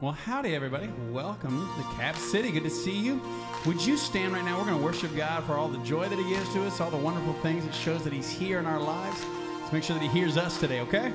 Well, howdy, everybody. Welcome to Cap City. Good to see you. Would you stand right now? We're going to worship God for all the joy that He gives to us, all the wonderful things it shows that He's here in our lives. Let's make sure that He hears us today, okay?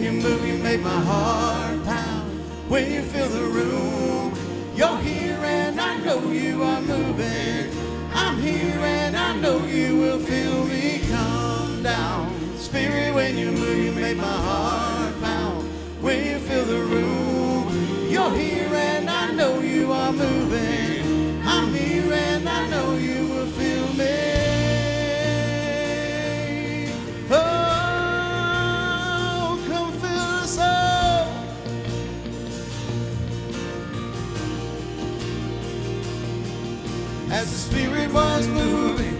When you move, you make my heart pound. When you fill the room, you're here and I know you are moving. I'm here and I know you will feel me come down. Spirit, when you move, you make my heart pound. When you fill the room, you're here and spirit was moving.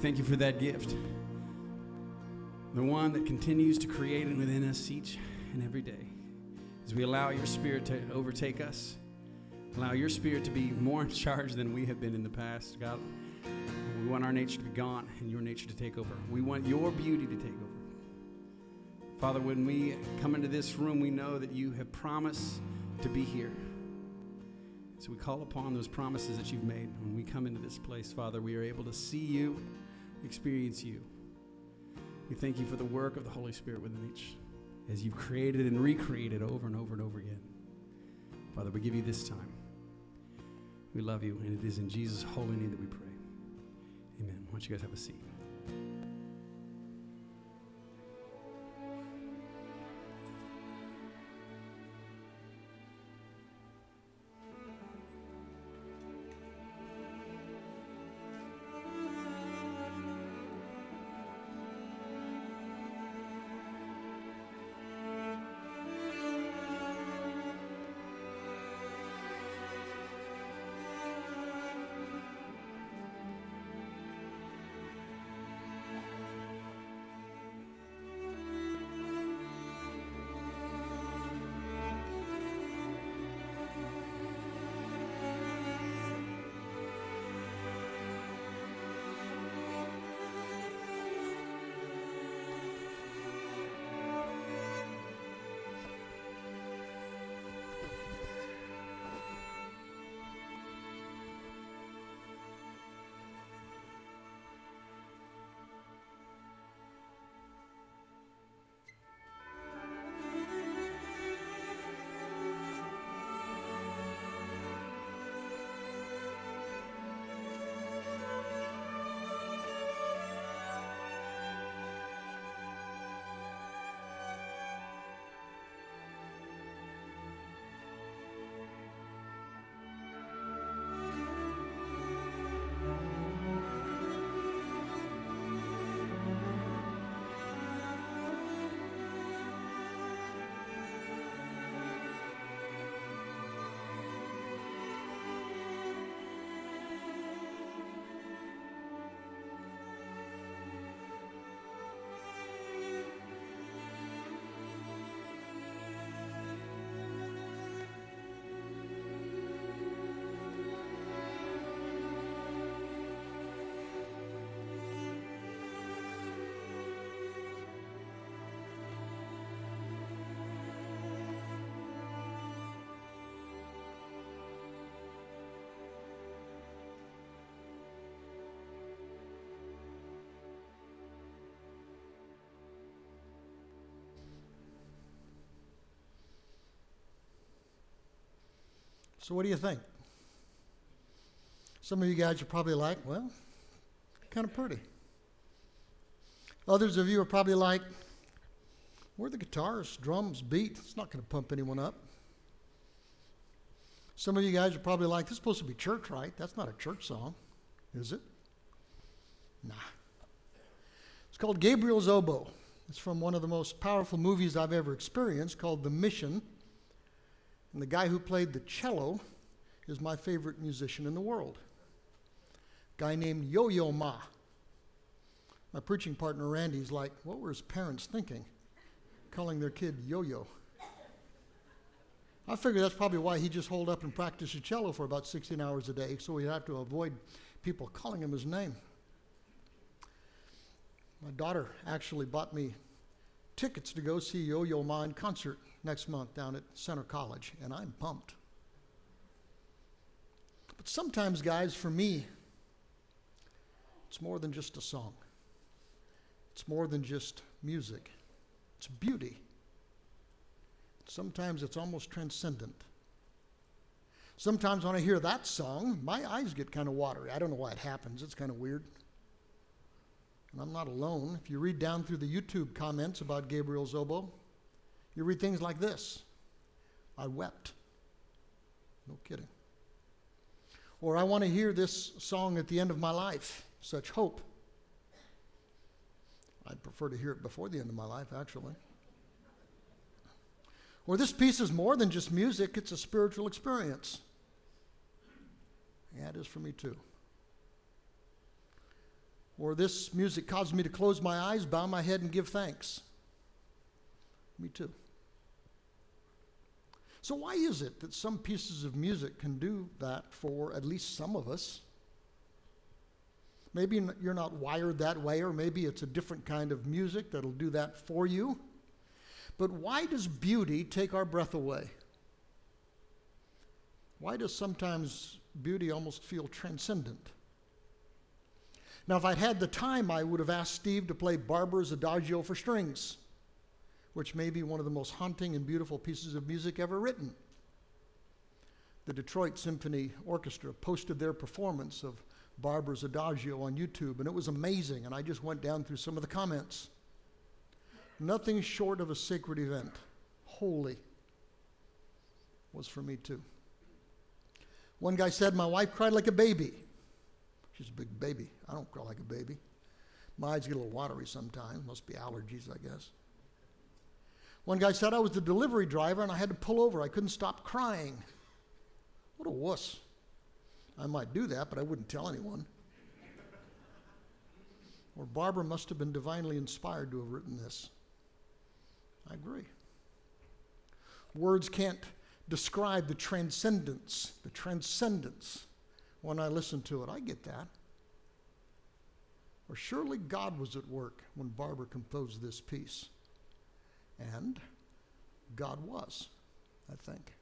Thank you for that gift, the one that continues to create within us each and every day. As we allow your spirit to overtake us, allow your spirit to be more in charge than we have been in the past, God. We want our nature to be gone and your nature to take over. We want your beauty to take over. Father, when we come into this room, we know that you have promised to be here. So we call upon those promises that you've made. When we come into this place, Father, we are able to see you experience you. We thank you for the work of the Holy Spirit within each, as you've created and recreated over and over and over again. Father, we give you this time. We love you, and it is in Jesus' holy name that we pray. Amen. Why don't you guys have a seat? So, what do you think? Some of you guys are probably like, well, kind of pretty. Others of you are probably like, where the guitars, drums, beat? It's not going to pump anyone up. Some of you guys are probably like, this is supposed to be church, right? That's not a church song, is it? Nah. It's called Gabriel's Oboe. It's from one of the most powerful movies I've ever experienced called The Mission. And the guy who played the cello is my favorite musician in the world. guy named Yo Yo Ma. My preaching partner Randy's like, what were his parents thinking? Calling their kid Yo Yo. I figure that's probably why he just holed up and practiced the cello for about 16 hours a day, so he'd have to avoid people calling him his name. My daughter actually bought me tickets to go see Yo Yo Ma in concert next month down at Centre College, and I'm pumped. But sometimes, guys, for me, it's more than just a song, it's more than just music, it's beauty. Sometimes it's almost transcendent. Sometimes when I hear that song, my eyes get kind of watery. I don't know why it happens, it's kind of weird. And I'm not alone. If you read down through the YouTube comments about Gabriel's oboe, you read things like this I wept. No kidding. Or I want to hear this song at the end of my life, such hope. I'd prefer to hear it before the end of my life, actually. Or this piece is more than just music, it's a spiritual experience. Yeah, it is for me too. Or this music caused me to close my eyes, bow my head, and give thanks. Me too. So, why is it that some pieces of music can do that for at least some of us? Maybe you're not wired that way, or maybe it's a different kind of music that'll do that for you. But why does beauty take our breath away? Why does sometimes beauty almost feel transcendent? Now, if I'd had the time, I would have asked Steve to play Barber's Adagio for strings, which may be one of the most haunting and beautiful pieces of music ever written. The Detroit Symphony Orchestra posted their performance of Barber's Adagio on YouTube, and it was amazing. And I just went down through some of the comments. Nothing short of a sacred event, holy, was for me too. One guy said, My wife cried like a baby. She's a big baby. I don't cry like a baby. My eyes get a little watery sometimes. Must be allergies, I guess. One guy said, I was the delivery driver and I had to pull over. I couldn't stop crying. What a wuss. I might do that, but I wouldn't tell anyone. Or Barber must have been divinely inspired to have written this. I agree. Words can't describe the transcendence, the transcendence when I listen to it. I get that. Or surely God was at work when Barber composed this piece. And God was, I think.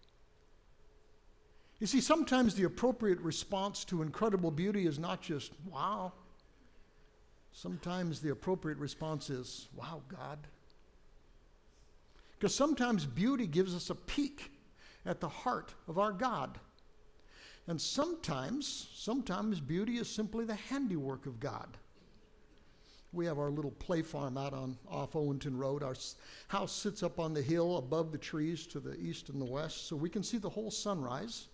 You see, sometimes the appropriate response to incredible beauty is not just, wow. Sometimes the appropriate response is, wow, God. Because sometimes beauty gives us a peek at the heart of our God. And sometimes, sometimes beauty is simply the handiwork of God. We have our little play farm out on off Owenton Road. Our house sits up on the hill above the trees to the east and the west, so we can see the whole sunrise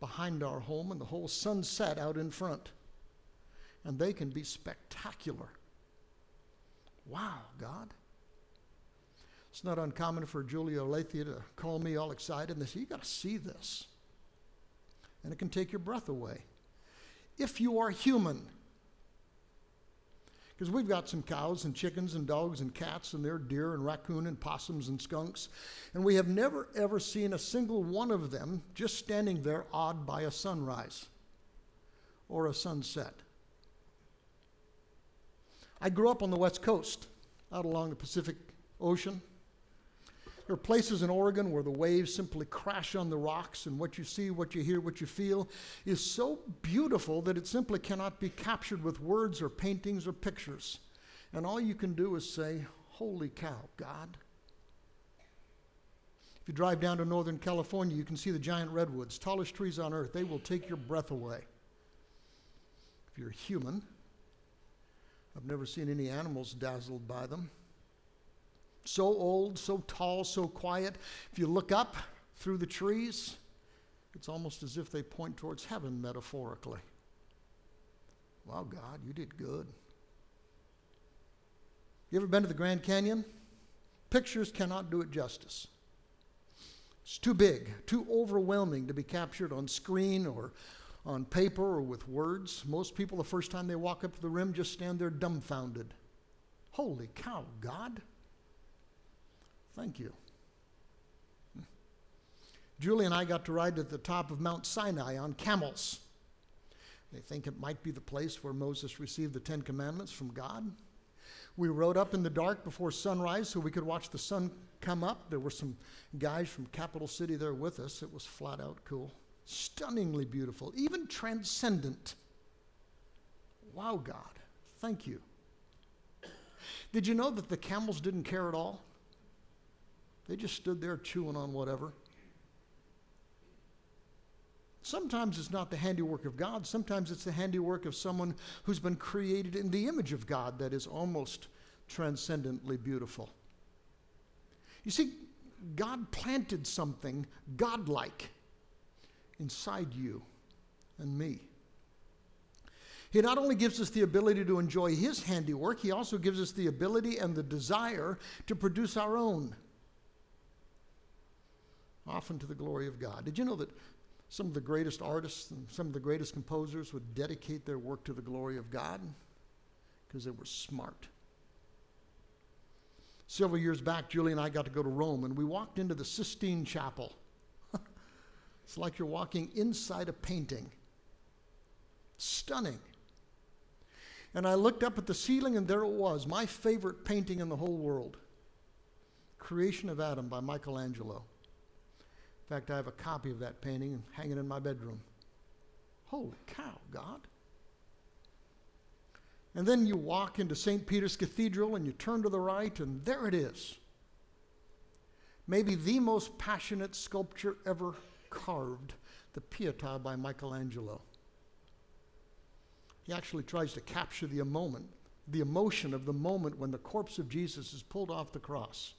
behind our home and the whole sunset out in front. And they can be spectacular. Wow, God. It's not uncommon for Julia Lathia to call me all excited and say, You got to see this. And it can take your breath away. If you are human, because we've got some cows and chickens and dogs and cats and there are deer and raccoon and possums and skunks. And we have never ever seen a single one of them just standing there awed by a sunrise or a sunset. I grew up on the West Coast, out along the Pacific Ocean. There are places in Oregon where the waves simply crash on the rocks, and what you see, what you hear, what you feel is so beautiful that it simply cannot be captured with words or paintings or pictures. And all you can do is say, Holy cow, God. If you drive down to Northern California, you can see the giant redwoods, tallest trees on earth. They will take your breath away. If you're human, I've never seen any animals dazzled by them so old, so tall, so quiet. If you look up through the trees, it's almost as if they point towards heaven metaphorically. Wow, God, you did good. You ever been to the Grand Canyon? Pictures cannot do it justice. It's too big, too overwhelming to be captured on screen or on paper or with words. Most people, the first time they walk up to the rim, just stand there dumbfounded. Holy cow, God. Thank you. Julie and I got to ride to the top of Mount Sinai on camels. They think it might be the place where Moses received the Ten Commandments from God. We rode up in the dark before sunrise so we could watch the sun come up. There were some guys from Capital City there with us. It was flat out cool. Stunningly beautiful, even transcendent. Wow, God. Thank you. Did you know that the camels didn't care at all? They just stood there chewing on whatever. Sometimes it's not the handiwork of God, sometimes it's the handiwork of someone who's been created in the image of God that is almost transcendently beautiful. You see, God planted something godlike inside you and me. He not only gives us the ability to enjoy His handiwork, He also gives us the ability and the desire to produce our own often to the glory of God. Did you know that some of the greatest artists and some of the greatest composers would dedicate their work to the glory of God? Because they were smart. Several years back, Julie and I got to go to Rome, and we walked into the Sistine Chapel. it's like you're walking inside a painting. Stunning. And I looked up at the ceiling, and there it was, my favorite painting in the whole world Creation of Adam by Michelangelo. In fact, I have a copy of that painting hanging in my bedroom. Holy cow, God. And then you walk into St. Peter's Cathedral and you turn to the right, and there it is. Maybe the most passionate sculpture ever carved, the Pietà by Michelangelo. He actually tries to capture the moment, the emotion of the moment when the corpse of Jesus is pulled off the cross.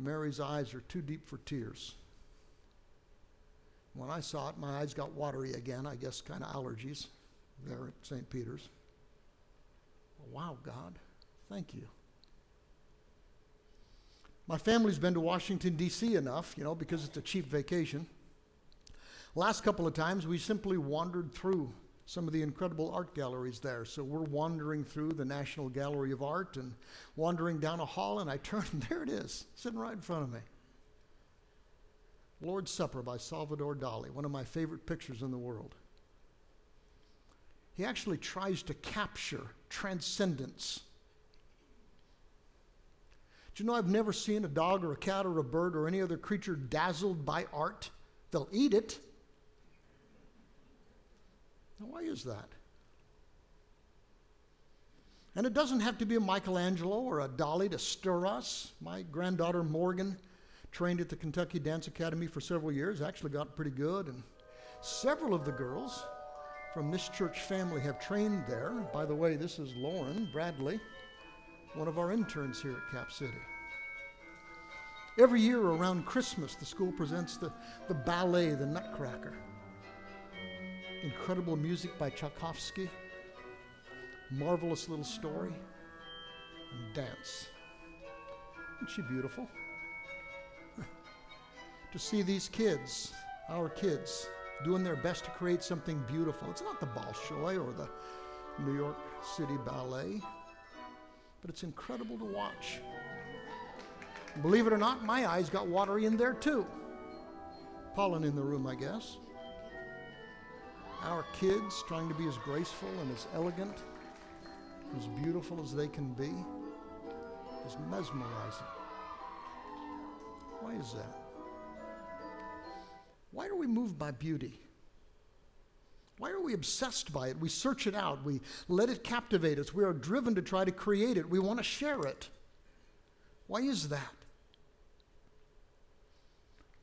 Mary's eyes are too deep for tears. When I saw it, my eyes got watery again, I guess kind of allergies there at St. Peter's. Wow, God, thank you. My family's been to Washington, D.C. enough, you know, because it's a cheap vacation. Last couple of times, we simply wandered through some of the incredible art galleries there. So we're wandering through the National Gallery of Art and wandering down a hall, and I turn, and there it is, sitting right in front of me. Lord's Supper by Salvador Dali, one of my favorite pictures in the world. He actually tries to capture transcendence. Do you know I've never seen a dog or a cat or a bird or any other creature dazzled by art? They'll eat it. Now, why is that? And it doesn't have to be a Michelangelo or a Dali to stir us. My granddaughter Morgan trained at the Kentucky Dance Academy for several years, actually got pretty good, and several of the girls from this church family have trained there. By the way, this is Lauren Bradley, one of our interns here at Cap City. Every year around Christmas, the school presents the, the ballet, The Nutcracker. Incredible music by Tchaikovsky, marvelous little story, and dance. Isn't she beautiful? to see these kids, our kids, doing their best to create something beautiful. It's not the Bolshoi or the New York City Ballet, but it's incredible to watch. Believe it or not, my eyes got watery in there too. Pollen in the room, I guess. Our kids trying to be as graceful and as elegant, as beautiful as they can be, is mesmerizing. Why is that? Why are we moved by beauty? Why are we obsessed by it? We search it out. We let it captivate us. We are driven to try to create it. We want to share it. Why is that?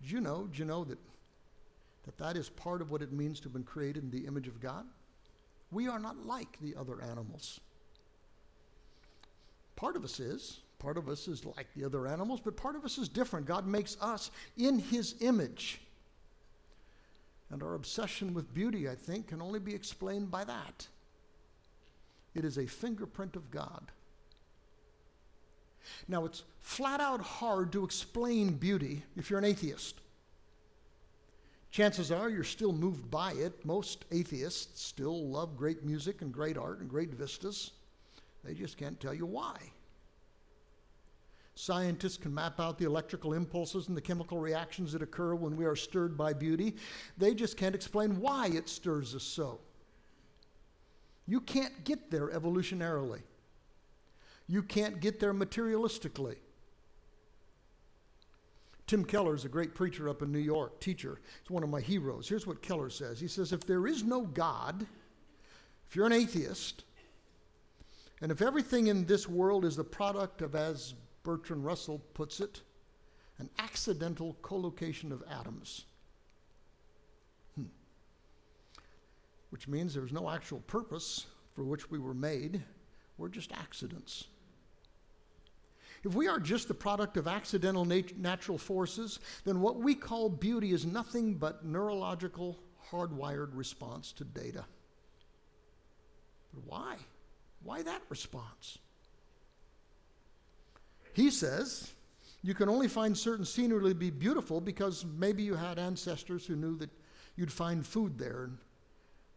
Do you know, do you know that, that that is part of what it means to have been created in the image of God? We are not like the other animals. Part of us is. Part of us is like the other animals, but part of us is different. God makes us in His image. And our obsession with beauty, I think, can only be explained by that. It is a fingerprint of God. Now, it's flat out hard to explain beauty if you're an atheist. Chances are you're still moved by it. Most atheists still love great music and great art and great vistas. They just can't tell you why. Scientists can map out the electrical impulses and the chemical reactions that occur when we are stirred by beauty. They just can't explain why it stirs us so. You can't get there evolutionarily. You can't get there materialistically. Tim Keller is a great preacher up in New York, teacher. He's one of my heroes. Here's what Keller says He says, If there is no God, if you're an atheist, and if everything in this world is the product of, as Bertrand Russell puts it, an accidental collocation of atoms. Hmm. Which means there's no actual purpose for which we were made, we're just accidents. If we are just the product of accidental nat- natural forces, then what we call beauty is nothing but neurological, hardwired response to data. But why? Why that response? He says you can only find certain scenery to be beautiful because maybe you had ancestors who knew that you'd find food there and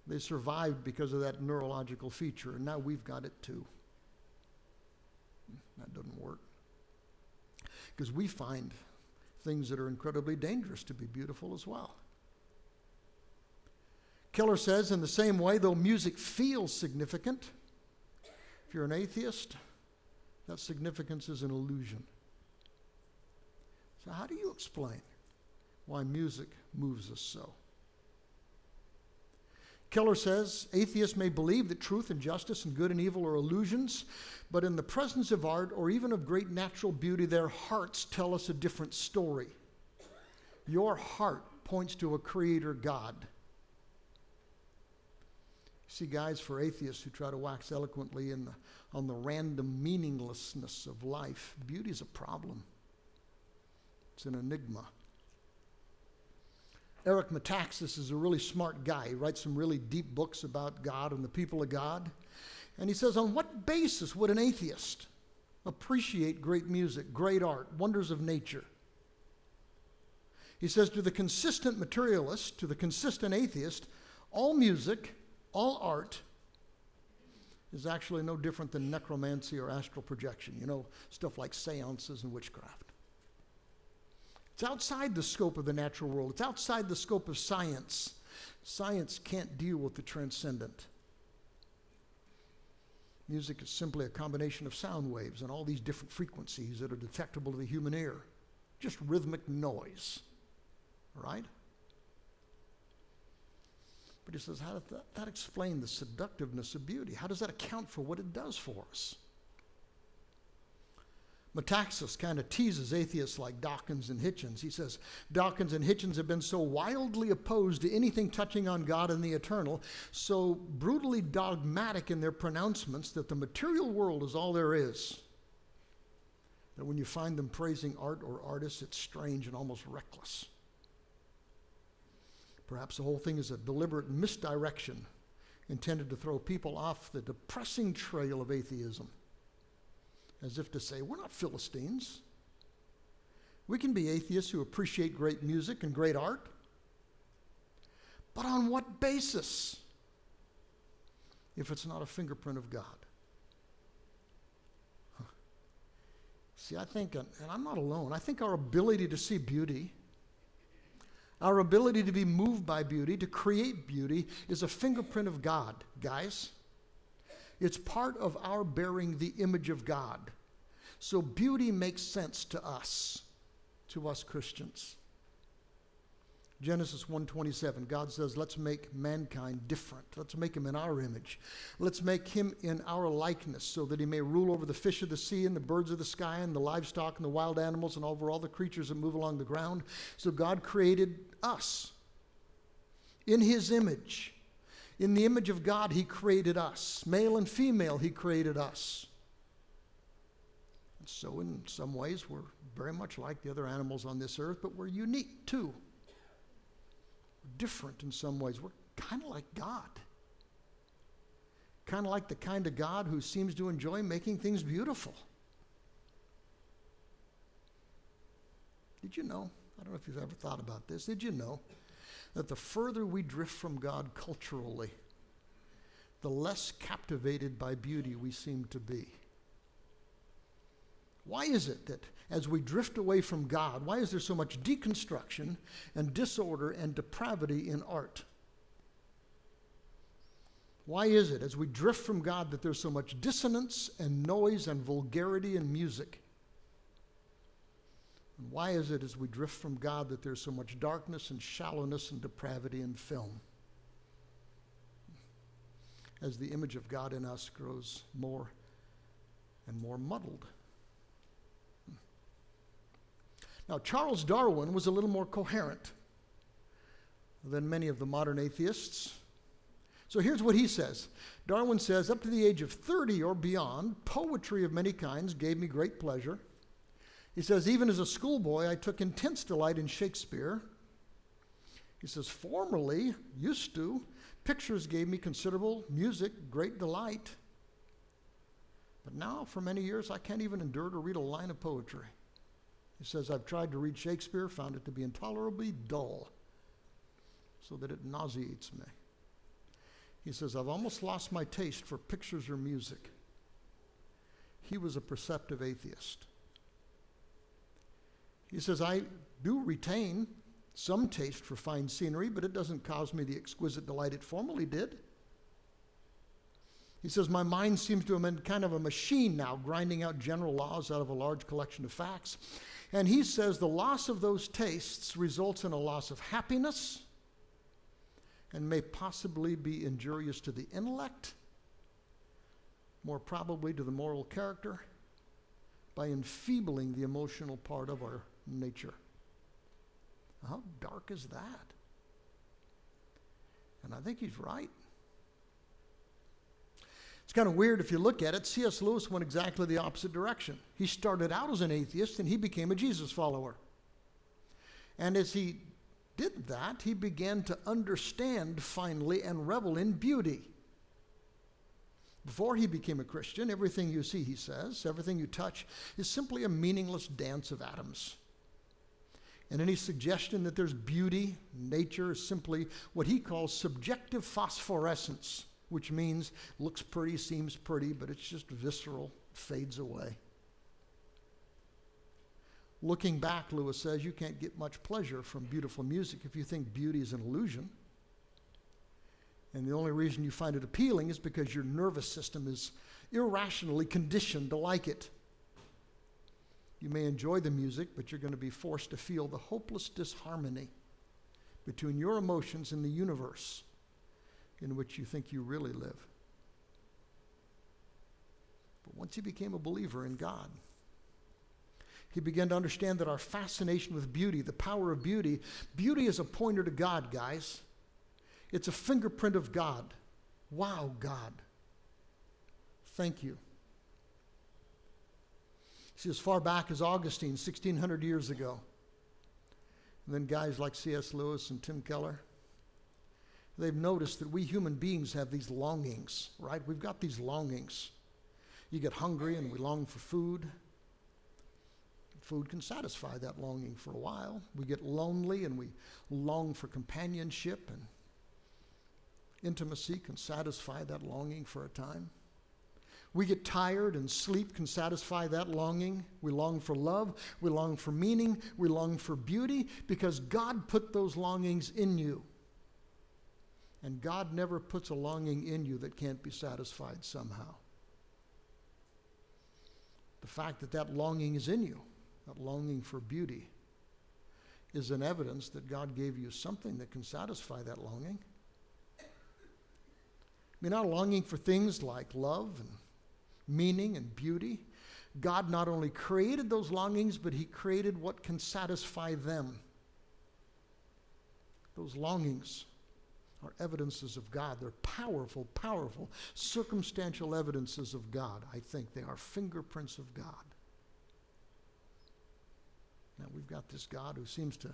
they survived because of that neurological feature, and now we've got it too. Hmm, that doesn't work. Because we find things that are incredibly dangerous to be beautiful as well. Keller says, in the same way, though music feels significant, if you're an atheist, that significance is an illusion. So, how do you explain why music moves us so? Keller says atheists may believe that truth and justice and good and evil are illusions, but in the presence of art or even of great natural beauty, their hearts tell us a different story. Your heart points to a creator God. See, guys, for atheists who try to wax eloquently the, on the random meaninglessness of life, beauty is a problem. It's an enigma. Eric Metaxas is a really smart guy. He writes some really deep books about God and the people of God. And he says, On what basis would an atheist appreciate great music, great art, wonders of nature? He says, To the consistent materialist, to the consistent atheist, all music, all art is actually no different than necromancy or astral projection. You know, stuff like seances and witchcraft. It's outside the scope of the natural world, it's outside the scope of science. Science can't deal with the transcendent. Music is simply a combination of sound waves and all these different frequencies that are detectable to the human ear. Just rhythmic noise. Right? But he says, how does that, that explain the seductiveness of beauty? How does that account for what it does for us? Metaxas kind of teases atheists like Dawkins and Hitchens. He says Dawkins and Hitchens have been so wildly opposed to anything touching on God and the eternal, so brutally dogmatic in their pronouncements that the material world is all there is. That when you find them praising art or artists, it's strange and almost reckless. Perhaps the whole thing is a deliberate misdirection intended to throw people off the depressing trail of atheism as if to say, we're not Philistines. We can be atheists who appreciate great music and great art. But on what basis? If it's not a fingerprint of God. Huh. See, I think, and I'm not alone, I think our ability to see beauty, our ability to be moved by beauty, to create beauty, is a fingerprint of God, guys. It's part of our bearing the image of God. So beauty makes sense to us, to us Christians. Genesis 1:27 God says let's make mankind different let's make him in our image let's make him in our likeness so that he may rule over the fish of the sea and the birds of the sky and the livestock and the wild animals and over all the creatures that move along the ground so God created us in his image in the image of God, He created us. Male and female, He created us. And so, in some ways, we're very much like the other animals on this earth, but we're unique too. We're different in some ways. We're kind of like God. Kind of like the kind of God who seems to enjoy making things beautiful. Did you know? I don't know if you've ever thought about this. Did you know that the further we drift from God culturally, the less captivated by beauty we seem to be. Why is it that as we drift away from God, why is there so much deconstruction and disorder and depravity in art? Why is it as we drift from God that there's so much dissonance and noise and vulgarity in music? And why is it as we drift from God that there's so much darkness and shallowness and depravity in film? As the image of God in us grows more and more muddled. Now, Charles Darwin was a little more coherent than many of the modern atheists. So here's what he says Darwin says, up to the age of 30 or beyond, poetry of many kinds gave me great pleasure. He says, even as a schoolboy, I took intense delight in Shakespeare. He says, formerly, used to, pictures gave me considerable music, great delight. But now, for many years, I can't even endure to read a line of poetry. He says, I've tried to read Shakespeare, found it to be intolerably dull, so that it nauseates me. He says, I've almost lost my taste for pictures or music. He was a perceptive atheist. He says, I do retain some taste for fine scenery, but it doesn't cause me the exquisite delight it formerly did. He says, My mind seems to have been kind of a machine now, grinding out general laws out of a large collection of facts. And he says the loss of those tastes results in a loss of happiness and may possibly be injurious to the intellect, more probably to the moral character, by enfeebling the emotional part of our nature. How dark is that? And I think he's right. It's kind of weird if you look at it. C.S. Lewis went exactly the opposite direction. He started out as an atheist and he became a Jesus follower. And as he did that, he began to understand finally and revel in beauty. Before he became a Christian, everything you see, he says, everything you touch, is simply a meaningless dance of atoms. And any suggestion that there's beauty, nature, is simply what he calls subjective phosphorescence which means looks pretty, seems pretty, but it's just visceral, fades away. Looking back, Lewis says, you can't get much pleasure from beautiful music if you think beauty is an illusion. And the only reason you find it appealing is because your nervous system is irrationally conditioned to like it. You may enjoy the music, but you're going to be forced to feel the hopeless disharmony between your emotions and the universe in which you think you really live. But once he became a believer in God, he began to understand that our fascination with beauty, the power of beauty, beauty is a pointer to God, guys. It's a fingerprint of God. Wow, God. Thank you. See, as far back as Augustine, 1600 years ago, and then guys like C.S. Lewis and Tim Keller, they've noticed that we human beings have these longings, right? We've got these longings. You get hungry and we long for food. Food can satisfy that longing for a while. We get lonely and we long for companionship, and intimacy can satisfy that longing for a time. We get tired, and sleep can satisfy that longing. We long for love, we long for meaning, we long for beauty because God put those longings in you. And God never puts a longing in you that can't be satisfied somehow. The fact that that longing is in you, that longing for beauty, is an evidence that God gave you something that can satisfy that longing. I mean, not longing for things like love and meaning and beauty. God not only created those longings, but He created what can satisfy them. Those longings are evidences of God. They're powerful, powerful, circumstantial evidences of God, I think. They are fingerprints of God. Now, we've got this God who seems to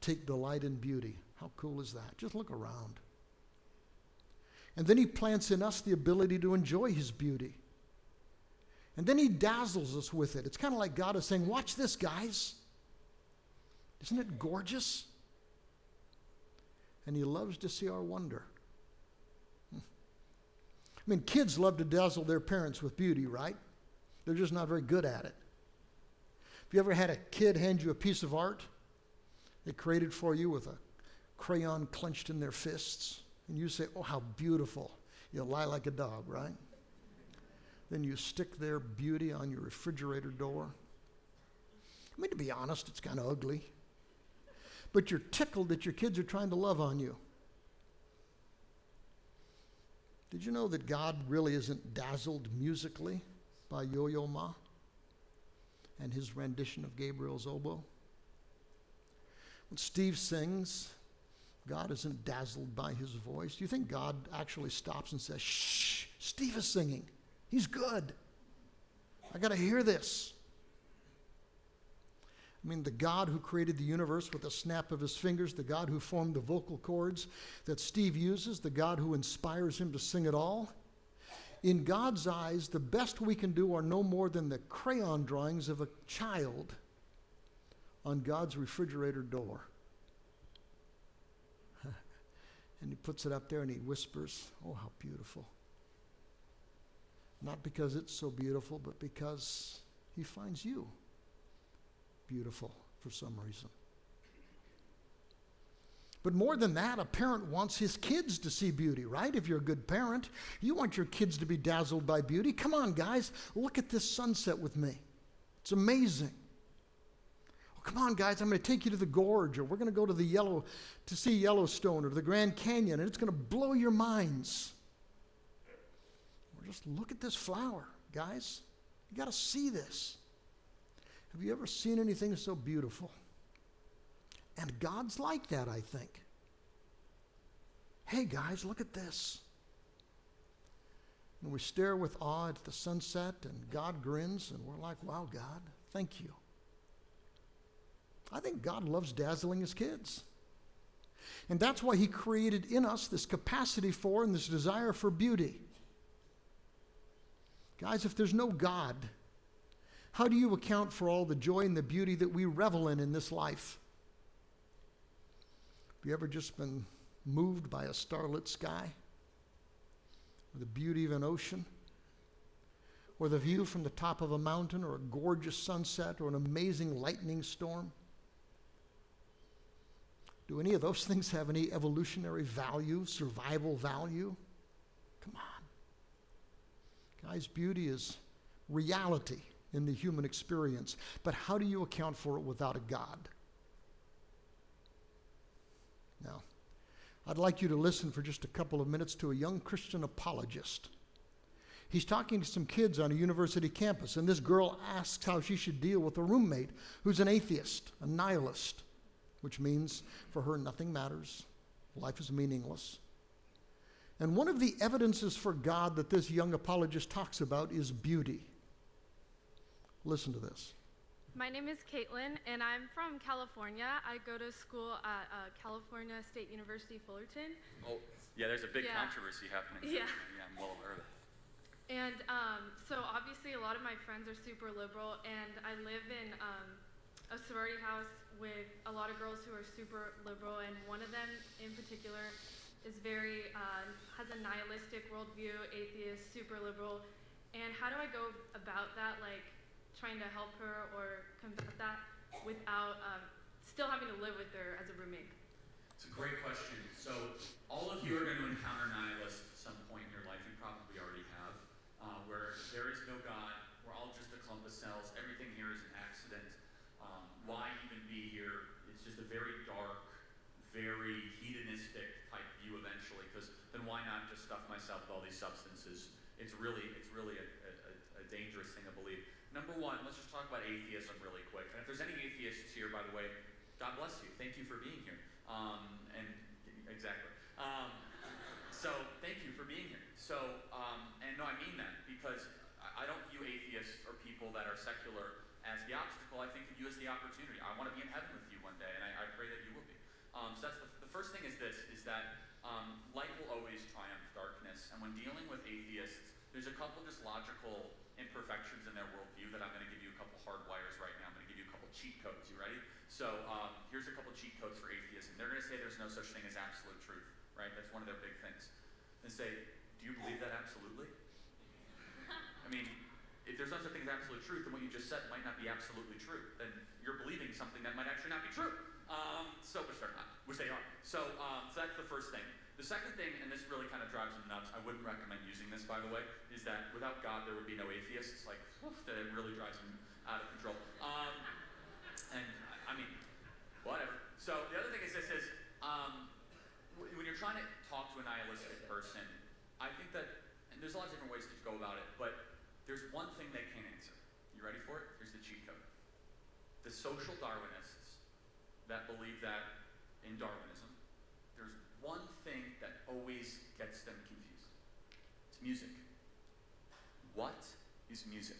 take delight in beauty. How cool is that? Just look around. And then he plants in us the ability to enjoy his beauty. And then he dazzles us with it. It's kind of like God is saying, Watch this, guys. Isn't it gorgeous? And he loves to see our wonder. I mean, kids love to dazzle their parents with beauty, right? They're just not very good at it. Have you ever had a kid hand you a piece of art they created for you with a crayon clenched in their fists? And you say, Oh, how beautiful. You lie like a dog, right? Then you stick their beauty on your refrigerator door. I mean, to be honest, it's kind of ugly. But you're tickled that your kids are trying to love on you. Did you know that God really isn't dazzled musically by Yo Yo Ma and his rendition of Gabriel's oboe? When Steve sings, God isn't dazzled by his voice. Do you think God actually stops and says, Shh, Steve is singing? He's good. I got to hear this. I mean, the God who created the universe with a snap of his fingers, the God who formed the vocal cords that Steve uses, the God who inspires him to sing it all. In God's eyes, the best we can do are no more than the crayon drawings of a child on God's refrigerator door. and he puts it up there and he whispers, Oh, how beautiful. Not because it's so beautiful, but because he finds you beautiful for some reason. But more than that, a parent wants his kids to see beauty, right? If you're a good parent, you want your kids to be dazzled by beauty. Come on, guys, look at this sunset with me. It's amazing. Oh, come on, guys, I'm going to take you to the gorge, or we're going to go to the yellow to see Yellowstone or the Grand Canyon, and it's going to blow your minds. Just look at this flower, guys. You got to see this. Have you ever seen anything so beautiful? And God's like that, I think. Hey, guys, look at this. And we stare with awe at the sunset, and God grins, and we're like, wow, God, thank you. I think God loves dazzling his kids. And that's why he created in us this capacity for and this desire for beauty. Guys, if there's no God, how do you account for all the joy and the beauty that we revel in in this life? Have you ever just been moved by a starlit sky? Or the beauty of an ocean? Or the view from the top of a mountain, or a gorgeous sunset, or an amazing lightning storm? Do any of those things have any evolutionary value, survival value? Come on. Guys, beauty is reality in the human experience. But how do you account for it without a God? Now, I'd like you to listen for just a couple of minutes to a young Christian apologist. He's talking to some kids on a university campus, and this girl asks how she should deal with a roommate who's an atheist, a nihilist, which means for her nothing matters, life is meaningless. And one of the evidences for God that this young apologist talks about is beauty. Listen to this. My name is Caitlin, and I'm from California. I go to school at uh, California State University Fullerton. Oh, yeah, there's a big Yeah. controversy happening. Yeah. Yeah, I'm well aware of it. And um, so, obviously, a lot of my friends are super liberal, and I live in um, a sorority house with a lot of girls who are super liberal, and one of them in particular is very, uh, has a nihilistic worldview, atheist, super liberal. And how do I go about that, like trying to help her or combat that without um, still having to live with her as a roommate? It's a great question. So, all of you are going to encounter nihilists at some point in your life. You probably already have, uh, where there is no God. We're all just a clump of cells. Everything here is an accident. Um, why even be here? It's just a very dark, very hedonistic type view eventually. Because then why not just stuff with all these substances? It's really, it's really a, a, a- dangerous thing to believe. Number one, let's just talk about atheism really quick. And if there's any atheists here, by the way, God bless you. Thank you for being here. Um, and exactly. Um, so thank you for being here. So, um, and no, I mean that because I, I don't view atheists or people that are secular as the obstacle. I think of you as the opportunity. I want to be in heaven with you one day, and I, I pray that you will be. Um, so that's the, the first thing is this: is that um, light will always when dealing with atheists, there's a couple just logical imperfections in their worldview that I'm going to give you a couple hard wires right now. I'm going to give you a couple cheat codes. You ready? So um, here's a couple cheat codes for atheism. They're going to say there's no such thing as absolute truth, right? That's one of their big things. They say, do you believe that absolutely? I mean, if there's no such thing as absolute truth, then what you just said might not be absolutely true. Then you're believing something that might actually not be true. Um, so, which they're not, which they are. So, um, so that's the first thing. The second thing, and this really kind of drives them nuts. I wouldn't recommend using this, by the way, is that without God there would be no atheists. Like, whew, that really drives them out of control. Um, and I- mean, whatever. So the other thing is this is um, when you're trying to talk to a nihilistic person, I think that and there's a lot of different ways to go about it, but there's one thing they can't answer. You ready for it? Here's the cheat code. The social Darwinists that believe that in Darwinism, there's one thing that always gets them confused. It's music. What is music?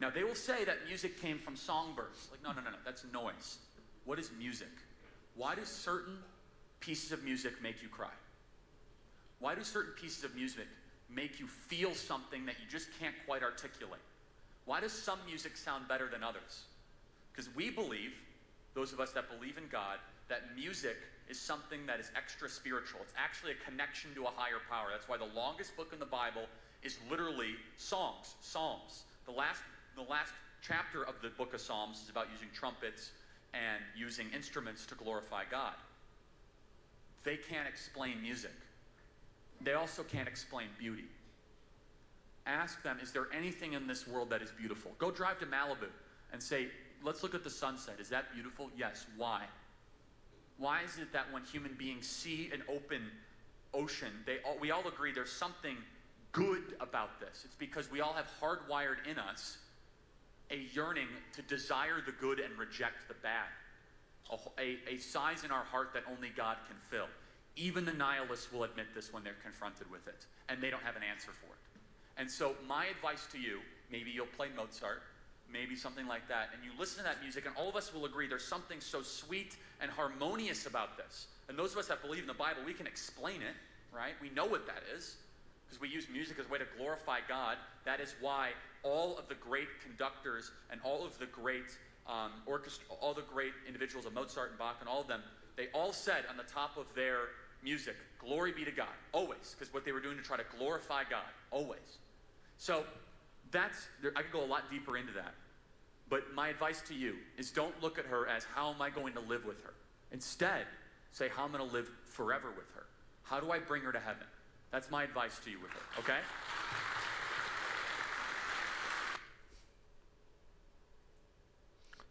Now, they will say that music came from songbirds. Like, no, no, no, no, that's noise. What is music? Why do certain pieces of music make you cry? Why do certain pieces of music make you feel something that you just can't quite articulate? Why does some music sound better than others? Because we believe, those of us that believe in God, that music is something that is extra spiritual. It's actually a connection to a higher power. That's why the longest book in the Bible is literally songs, psalms. The last, the last chapter of the book of Psalms is about using trumpets and using instruments to glorify God. they can't explain music. They also can't explain beauty. Ask them, is there anything in this world that is beautiful? Go drive to Malibu and say, let's look at the sunset. Is that beautiful? Yes. Why? Why is it that when human beings see an open ocean, they all, we all agree there's something good about this? It's because we all have hardwired in us a yearning to desire the good and reject the bad. A, a, a size in our heart that only God can fill. Even the nihilists will admit this when they're confronted with it, and they don't have an answer for it. And so, my advice to you maybe you'll play Mozart, maybe something like that, and you listen to that music, and all of us will agree there's something so sweet and harmonious about this. And those of us that believe in the Bible, we can explain it, right? We know what that is because we use music as a way to glorify God. That is why all of the great conductors and all of the great um, orchestra, all the great individuals of Mozart and Bach and all of them, they all said on the top of their music, "Glory be to God," always, because what they were doing to try to glorify God, always. So that's I could go a lot deeper into that. But my advice to you is don't look at her as how am I going to live with her. Instead, say how I'm going to live forever with her. How do I bring her to heaven? That's my advice to you with her, okay?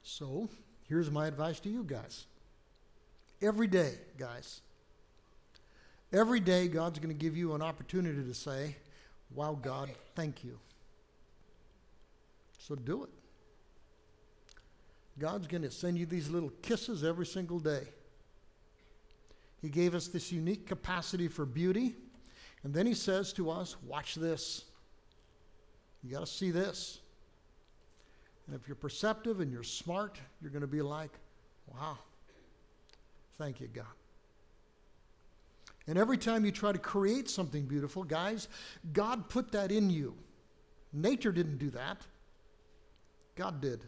So, here's my advice to you guys. Every day, guys, every day God's going to give you an opportunity to say, Wow, God, thank you. So do it. God's going to send you these little kisses every single day. He gave us this unique capacity for beauty. And then he says to us, Watch this. You got to see this. And if you're perceptive and you're smart, you're going to be like, Wow, thank you, God. And every time you try to create something beautiful, guys, God put that in you. Nature didn't do that, God did.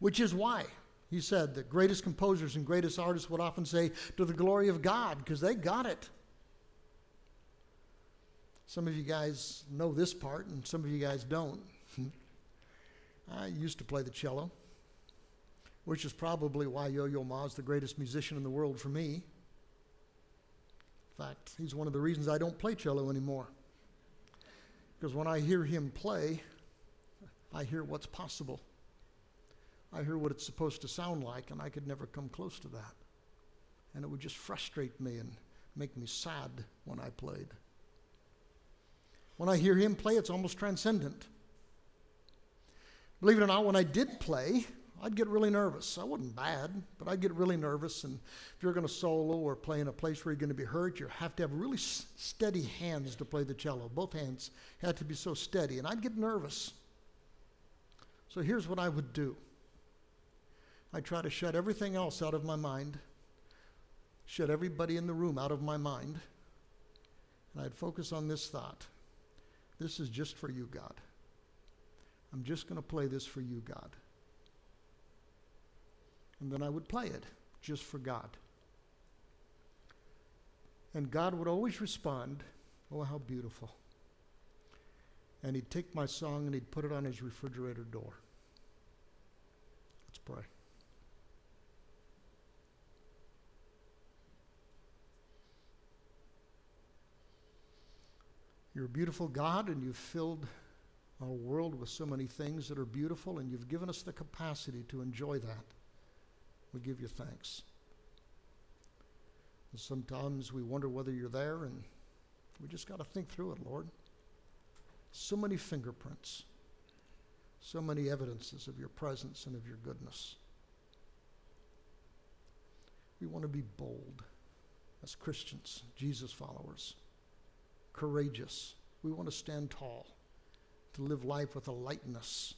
Which is why he said the greatest composers and greatest artists would often say, to the glory of God, because they got it. Some of you guys know this part, and some of you guys don't. I used to play the cello, which is probably why Yo Yo Ma is the greatest musician in the world for me. In fact, he's one of the reasons I don't play cello anymore. Because when I hear him play, I hear what's possible. I hear what it's supposed to sound like, and I could never come close to that. And it would just frustrate me and make me sad when I played. When I hear him play, it's almost transcendent. Believe it or not, when I did play, I'd get really nervous. I wasn't bad, but I'd get really nervous. And if you're going to solo or play in a place where you're going to be hurt, you have to have really s- steady hands to play the cello. Both hands had to be so steady, and I'd get nervous. So here's what I would do I'd try to shut everything else out of my mind, shut everybody in the room out of my mind, and I'd focus on this thought this is just for you, God. I'm just going to play this for you, God. And then I would play it just for God. And God would always respond, Oh, how beautiful. And he'd take my song and he'd put it on his refrigerator door. Let's pray. You're a beautiful God, and you've filled our world with so many things that are beautiful, and you've given us the capacity to enjoy that. We give you thanks. And sometimes we wonder whether you're there, and we just got to think through it, Lord. So many fingerprints, so many evidences of your presence and of your goodness. We want to be bold as Christians, Jesus followers, courageous. We want to stand tall, to live life with a lightness.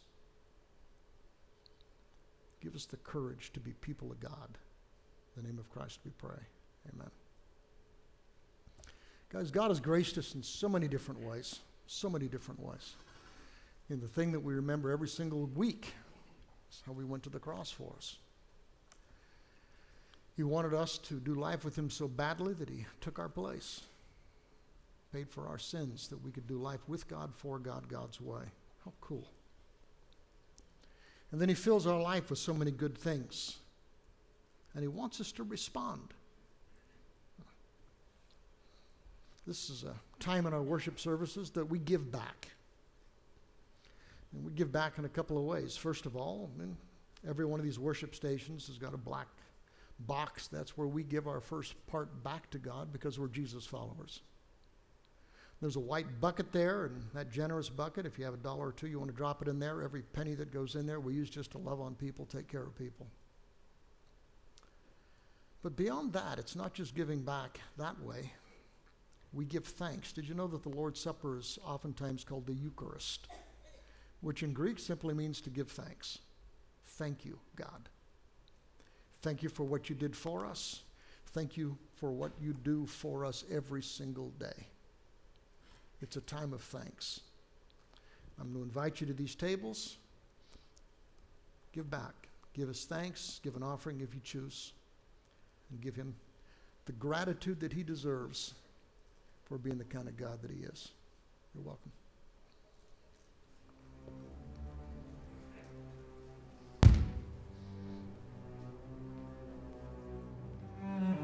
Give us the courage to be people of God. In the name of Christ we pray. Amen. Guys, God has graced us in so many different ways. So many different ways. And the thing that we remember every single week is how we went to the cross for us. He wanted us to do life with Him so badly that He took our place, paid for our sins, that we could do life with God, for God, God's way. How cool. And then He fills our life with so many good things. And He wants us to respond. this is a time in our worship services that we give back. And we give back in a couple of ways. First of all, in every one of these worship stations has got a black box. That's where we give our first part back to God because we're Jesus followers. There's a white bucket there, and that generous bucket, if you have a dollar or two, you want to drop it in there. Every penny that goes in there, we use just to love on people, take care of people. But beyond that, it's not just giving back that way. We give thanks. Did you know that the Lord's Supper is oftentimes called the Eucharist, which in Greek simply means to give thanks? Thank you, God. Thank you for what you did for us. Thank you for what you do for us every single day. It's a time of thanks. I'm going to invite you to these tables. Give back. Give us thanks. Give an offering if you choose. And give him the gratitude that he deserves for being the kind of God that he is. You're welcome. Oh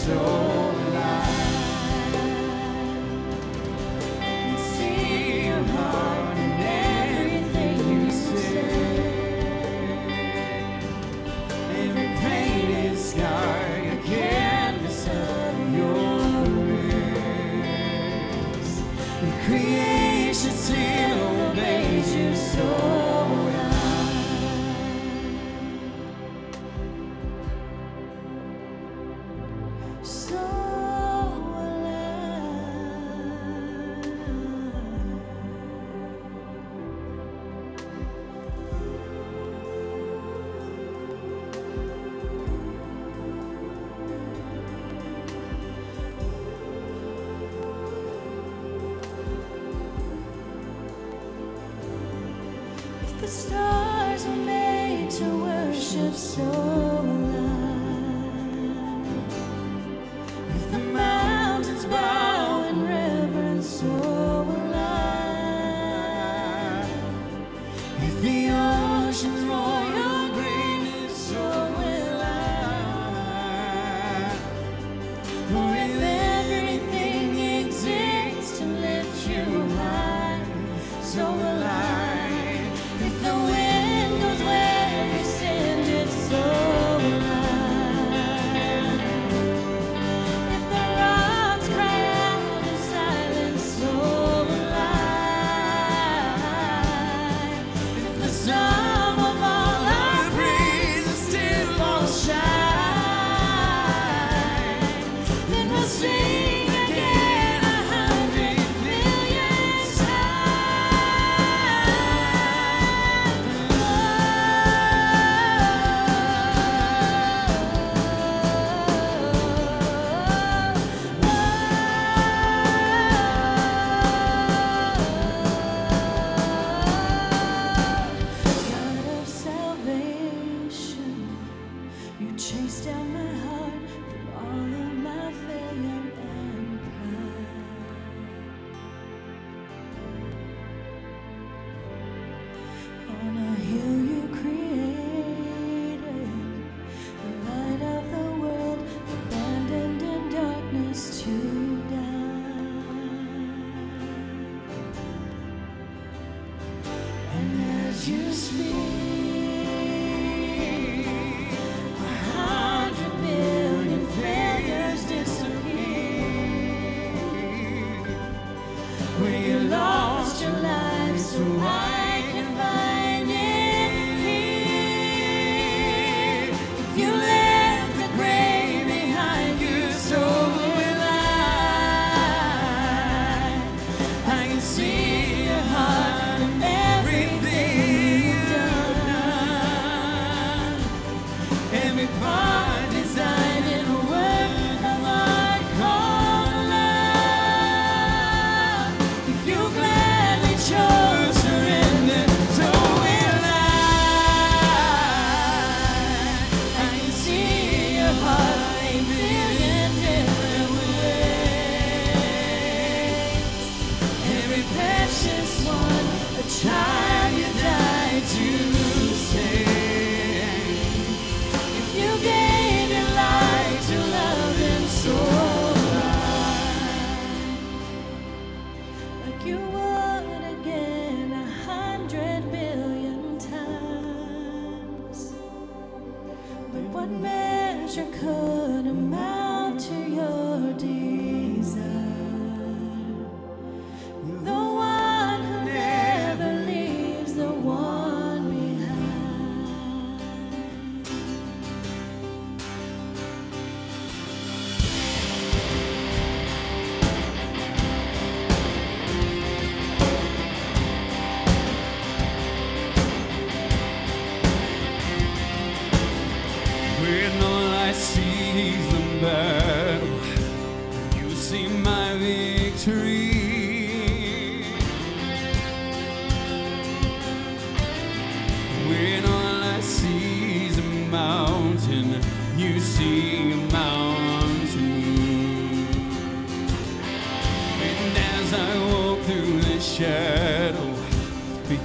so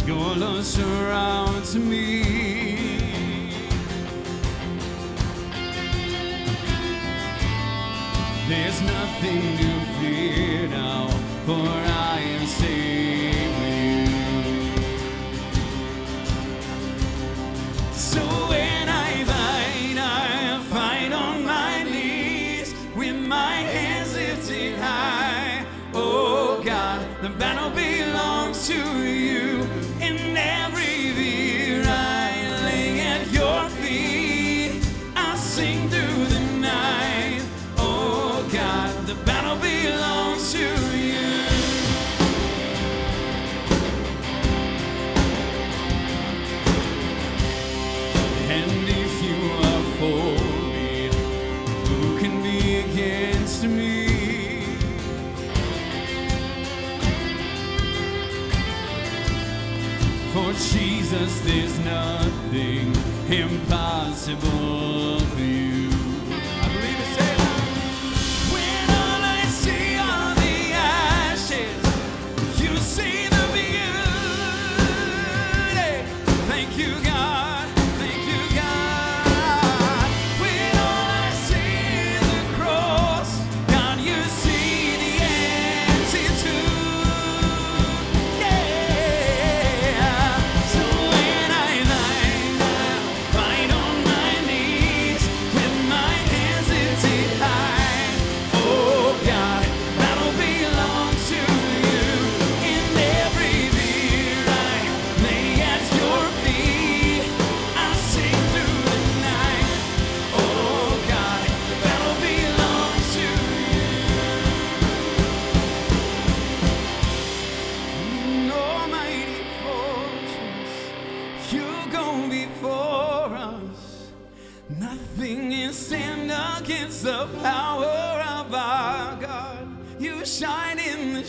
Your love surrounds me. There's nothing to fear now, for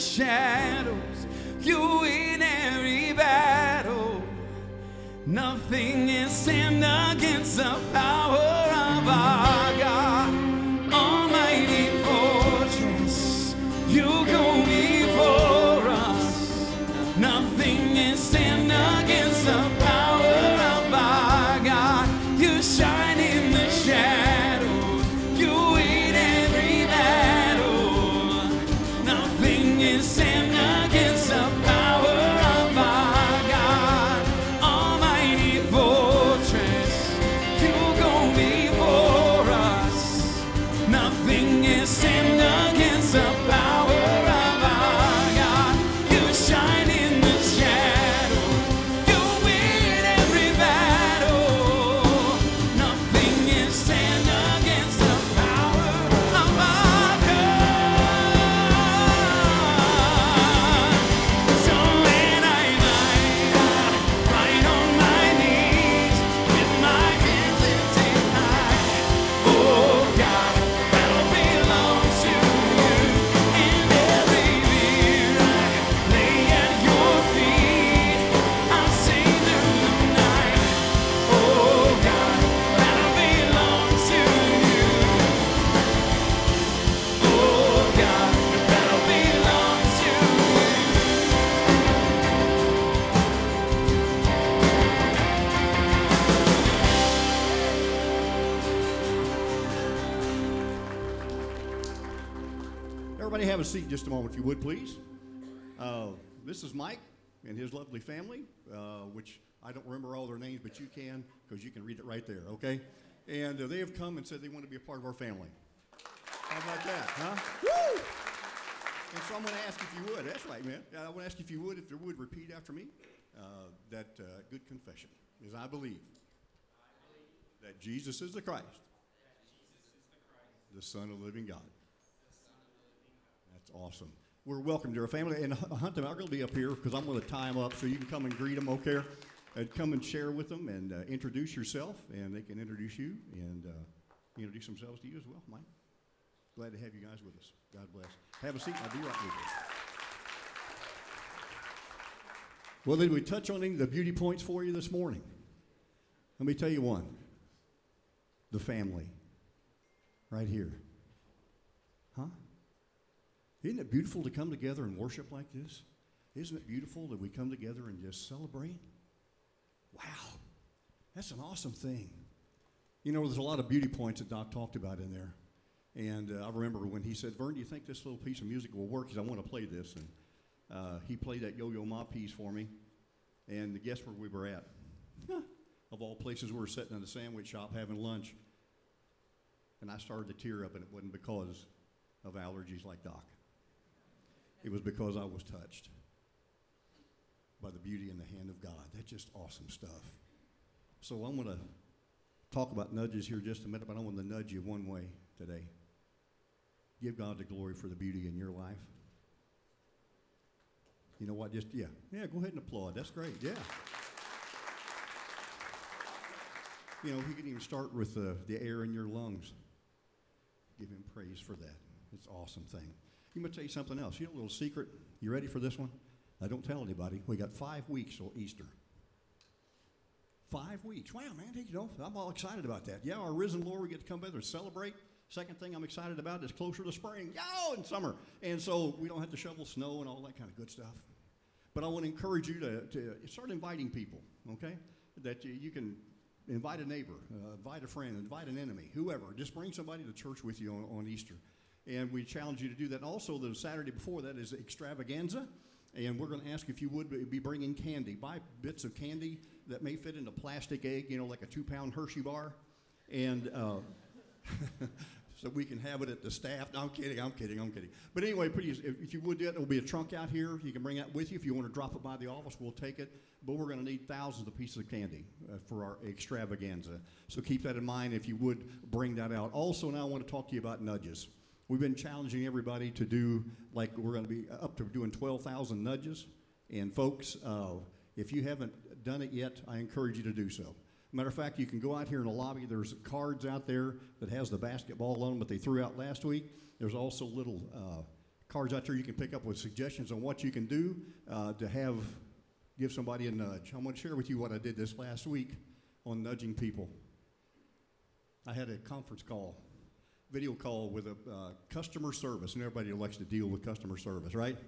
shadows. You in every battle. Nothing is stand against the power of our. if you would please. Uh, this is Mike and his lovely family, uh, which I don't remember all their names, but you can because you can read it right there, okay? And uh, they have come and said they want to be a part of our family. How about that, huh? Woo! And so I'm going to ask if you would. That's right, man. I want to ask if you would, if you would, repeat after me uh, that uh, good confession is I believe that Jesus is the Christ, the Son of the living God. That's awesome we're welcome to our family. And Hunt, I'm going to be up here because I'm going to tie them up so you can come and greet them, okay? And come and share with them and uh, introduce yourself, and they can introduce you and uh, introduce themselves to you as well, Mike. Glad to have you guys with us. God bless. Have a seat. I'll be right with you. Well, did we touch on any of the beauty points for you this morning? Let me tell you one the family, right here. Huh? Isn't it beautiful to come together and worship like this? Isn't it beautiful that we come together and just celebrate? Wow, that's an awesome thing. You know, there's a lot of beauty points that Doc talked about in there. And uh, I remember when he said, Vern, do you think this little piece of music will work? Because I want to play this. And uh, he played that Yo Yo Ma piece for me. And guess where we were at? of all places, we were sitting in a sandwich shop having lunch. And I started to tear up, and it wasn't because of allergies like Doc. It was because I was touched by the beauty in the hand of God. That's just awesome stuff. So I'm going to talk about nudges here just a minute, but I want to nudge you one way today. Give God the glory for the beauty in your life. You know what? Just, yeah. Yeah, go ahead and applaud. That's great. Yeah. You know, he can even start with uh, the air in your lungs. Give him praise for that. It's an awesome thing. I'm going to tell you something else. You know a little secret? You ready for this one? I don't tell anybody. We got five weeks till Easter. Five weeks. Wow, man, you know, I'm all excited about that. Yeah, our risen Lord, we get to come together and celebrate. Second thing I'm excited about is closer to spring. Yo, and summer. And so we don't have to shovel snow and all that kind of good stuff. But I want to encourage you to, to start inviting people, okay? That you, you can invite a neighbor, uh, invite a friend, invite an enemy, whoever. Just bring somebody to church with you on, on Easter. And we challenge you to do that. Also, the Saturday before that is extravaganza. And we're going to ask if you would be bringing candy. Buy bits of candy that may fit in a plastic egg, you know, like a two pound Hershey bar. And uh, so we can have it at the staff. No, I'm kidding, I'm kidding, I'm kidding. But anyway, please, if, if you would do that, there'll be a trunk out here. You can bring that with you. If you want to drop it by the office, we'll take it. But we're going to need thousands of pieces of candy uh, for our extravaganza. So keep that in mind if you would bring that out. Also, now I want to talk to you about nudges. We've been challenging everybody to do, like, we're going to be up to doing 12,000 nudges. And folks, uh, if you haven't done it yet, I encourage you to do so. Matter of fact, you can go out here in the lobby. There's cards out there that has the basketball on them that they threw out last week. There's also little uh, cards out there you can pick up with suggestions on what you can do uh, to have give somebody a nudge. I'm going to share with you what I did this last week on nudging people. I had a conference call, video call with a uh, customer service, and everybody likes to deal with customer service, right?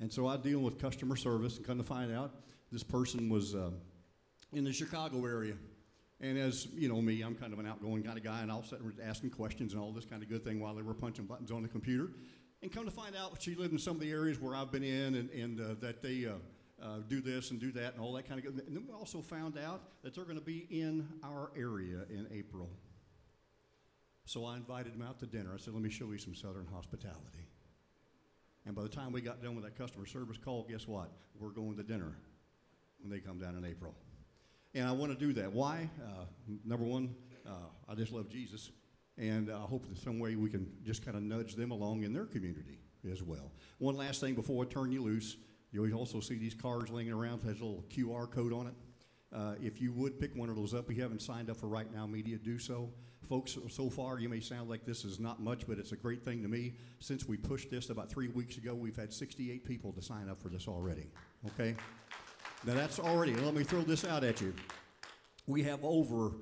And so I deal with customer service, and come to find out, this person was uh, in the Chicago area. And as you know me, I'm kind of an outgoing kind of guy, and I'll sit asking questions and all this kind of good thing while they were punching buttons on the computer. And come to find out, she lived in some of the areas where I've been in, and, and uh, that they uh, uh, do this and do that and all that kind of good. And then we also found out that they're going to be in our area in April. So I invited them out to dinner. I said, "Let me show you some Southern hospitality." And by the time we got done with that customer service call, guess what? We're going to dinner when they come down in April. And I want to do that. Why? Uh, number one, uh, I just love Jesus. And I hope that some way we can just kind of nudge them along in their community as well. One last thing before I turn you loose. You also see these cards laying around that has a little QR code on it. Uh, if you would pick one of those up, if you haven't signed up for Right Now Media, do so. Folks, so far you may sound like this is not much, but it's a great thing to me. Since we pushed this about three weeks ago, we've had 68 people to sign up for this already. Okay? Now that's already, let me throw this out at you. We have over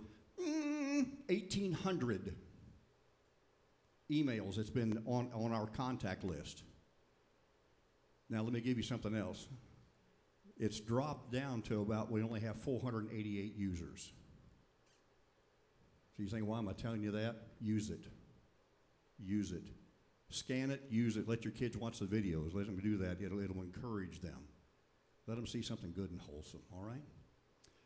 mm, 1,800 emails that's been on, on our contact list. Now let me give you something else. It's dropped down to about, we only have 488 users. So you're saying, why am I telling you that? Use it. Use it. Scan it, use it. Let your kids watch the videos. Let them do that. It'll, it'll encourage them. Let them see something good and wholesome, all right?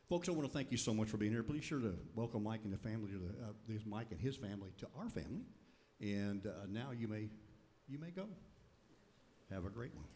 Folks, I want to thank you so much for being here. Please sure to welcome Mike and the family to the, uh, Mike and his family to our family. And uh, now you may, you may go. Have a great one.